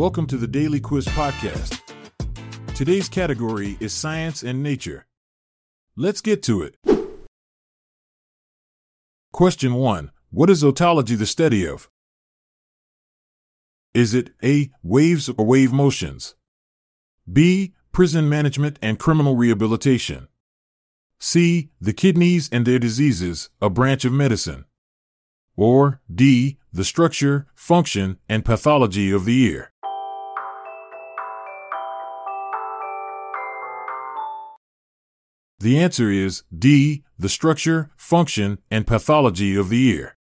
Welcome to the Daily Quiz Podcast. Today's category is Science and Nature. Let's get to it. Question 1 What is otology the study of? Is it A. Waves or wave motions? B. Prison management and criminal rehabilitation? C. The kidneys and their diseases, a branch of medicine? Or D. The structure, function, and pathology of the ear? The answer is D. The structure, function, and pathology of the ear.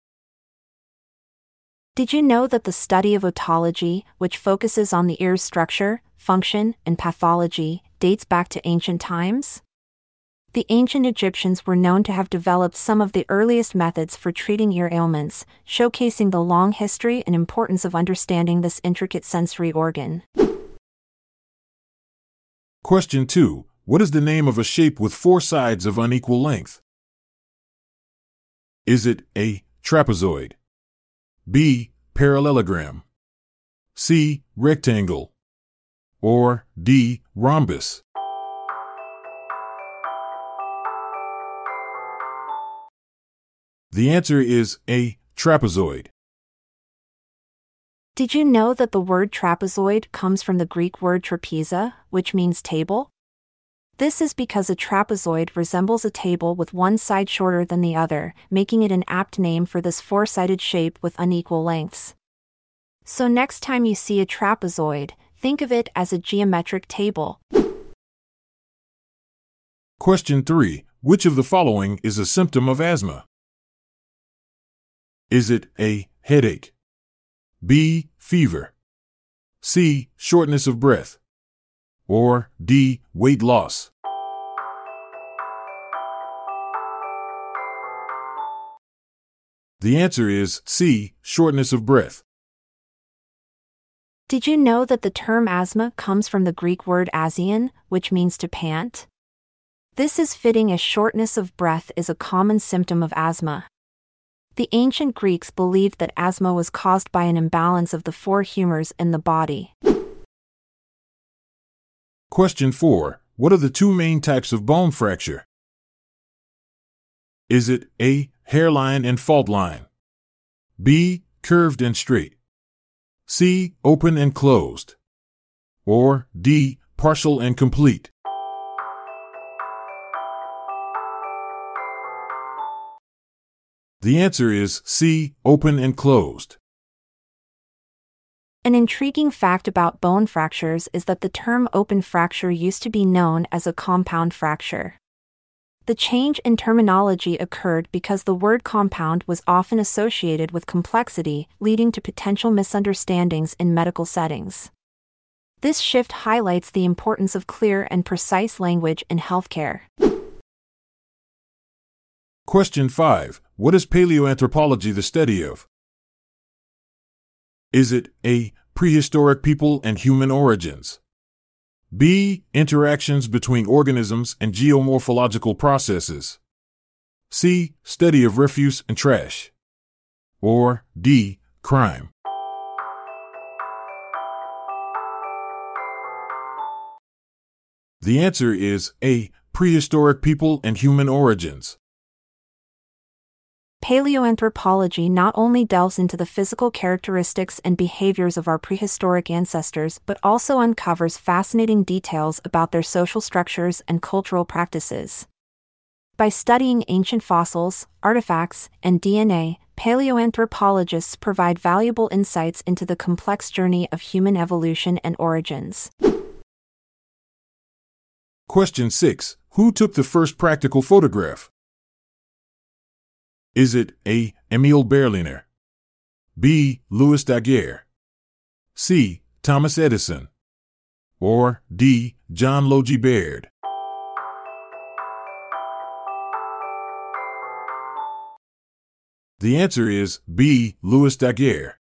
Did you know that the study of otology, which focuses on the ear's structure, function, and pathology, dates back to ancient times? The ancient Egyptians were known to have developed some of the earliest methods for treating ear ailments, showcasing the long history and importance of understanding this intricate sensory organ. Question 2. What is the name of a shape with four sides of unequal length? Is it A. Trapezoid? B. Parallelogram? C. Rectangle? Or D. Rhombus? The answer is A. Trapezoid. Did you know that the word trapezoid comes from the Greek word trapeza, which means table? This is because a trapezoid resembles a table with one side shorter than the other, making it an apt name for this four sided shape with unequal lengths. So, next time you see a trapezoid, think of it as a geometric table. Question 3. Which of the following is a symptom of asthma? Is it A. Headache? B. Fever? C. Shortness of breath? Or D. Weight loss? The answer is C. Shortness of breath. Did you know that the term asthma comes from the Greek word asian, which means to pant? This is fitting as shortness of breath is a common symptom of asthma. The ancient Greeks believed that asthma was caused by an imbalance of the four humors in the body. Question 4. What are the two main types of bone fracture? Is it A. Hairline and fault line? B. Curved and straight? C. Open and closed? Or D. Partial and complete? The answer is C. Open and closed. An intriguing fact about bone fractures is that the term open fracture used to be known as a compound fracture. The change in terminology occurred because the word compound was often associated with complexity, leading to potential misunderstandings in medical settings. This shift highlights the importance of clear and precise language in healthcare. Question 5. What is paleoanthropology the study of? Is it A. Prehistoric people and human origins? B. Interactions between organisms and geomorphological processes? C. Study of refuse and trash? Or D. Crime? The answer is A. Prehistoric people and human origins. Paleoanthropology not only delves into the physical characteristics and behaviors of our prehistoric ancestors but also uncovers fascinating details about their social structures and cultural practices. By studying ancient fossils, artifacts, and DNA, paleoanthropologists provide valuable insights into the complex journey of human evolution and origins. Question 6. Who took the first practical photograph? Is it A. Emil Berliner? B. Louis Daguerre? C. Thomas Edison? Or D. John Logie Baird? The answer is B. Louis Daguerre.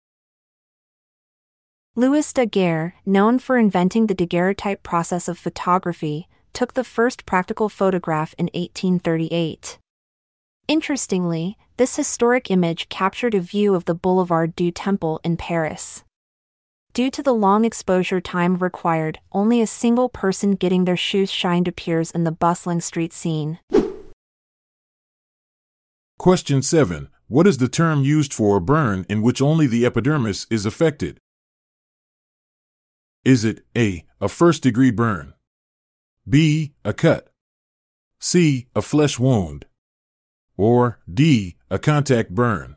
Louis Daguerre, known for inventing the daguerreotype process of photography, took the first practical photograph in 1838. Interestingly, this historic image captured a view of the Boulevard du Temple in Paris. Due to the long exposure time required, only a single person getting their shoes shined appears in the bustling street scene. Question 7. What is the term used for a burn in which only the epidermis is affected? Is it A. A first degree burn? B. A cut? C. A flesh wound? Or D. A contact burn?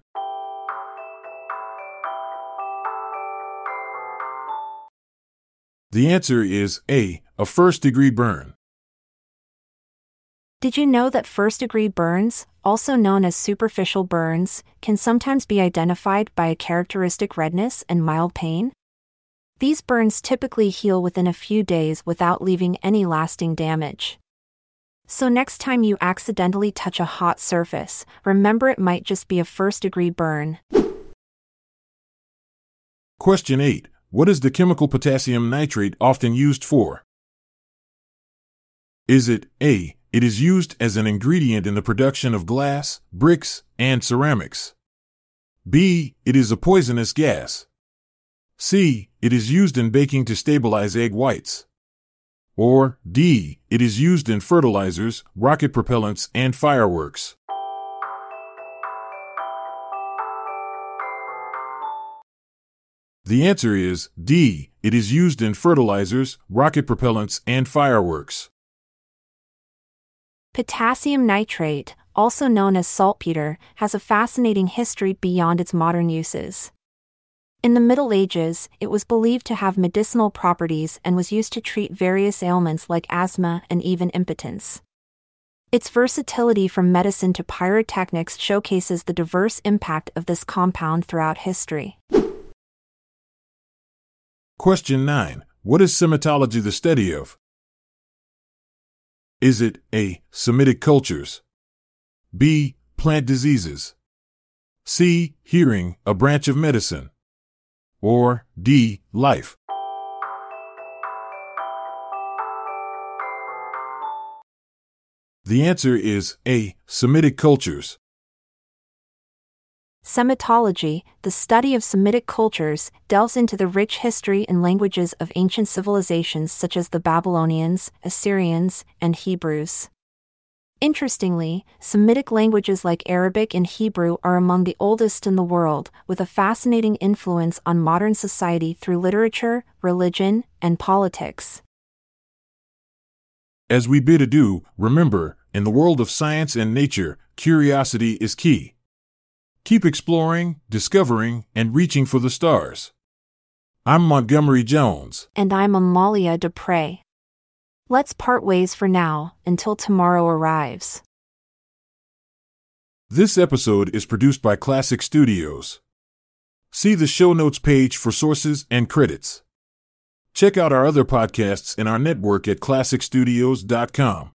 The answer is A. A first degree burn. Did you know that first degree burns, also known as superficial burns, can sometimes be identified by a characteristic redness and mild pain? These burns typically heal within a few days without leaving any lasting damage. So, next time you accidentally touch a hot surface, remember it might just be a first degree burn. Question 8. What is the chemical potassium nitrate often used for? Is it A. It is used as an ingredient in the production of glass, bricks, and ceramics. B. It is a poisonous gas. C. It is used in baking to stabilize egg whites. Or D. It is used in fertilizers, rocket propellants, and fireworks. The answer is D. It is used in fertilizers, rocket propellants, and fireworks. Potassium nitrate, also known as saltpeter, has a fascinating history beyond its modern uses. In the Middle Ages, it was believed to have medicinal properties and was used to treat various ailments like asthma and even impotence. Its versatility from medicine to pyrotechnics showcases the diverse impact of this compound throughout history. Question 9. What is Semitology the study of? Is it A. Semitic cultures? B. Plant diseases? C. Hearing, a branch of medicine? Or D. Life? The answer is A. Semitic cultures. Semitology, the study of Semitic cultures, delves into the rich history and languages of ancient civilizations such as the Babylonians, Assyrians, and Hebrews. Interestingly, Semitic languages like Arabic and Hebrew are among the oldest in the world, with a fascinating influence on modern society through literature, religion, and politics. As we bid adieu, remember, in the world of science and nature, curiosity is key. Keep exploring, discovering, and reaching for the stars. I'm Montgomery Jones. And I'm Amalia Dupre. Let's part ways for now, until tomorrow arrives. This episode is produced by Klassic Studios. See the show notes page for sources and credits. Check out our other podcasts in our network at klassicstudios.com.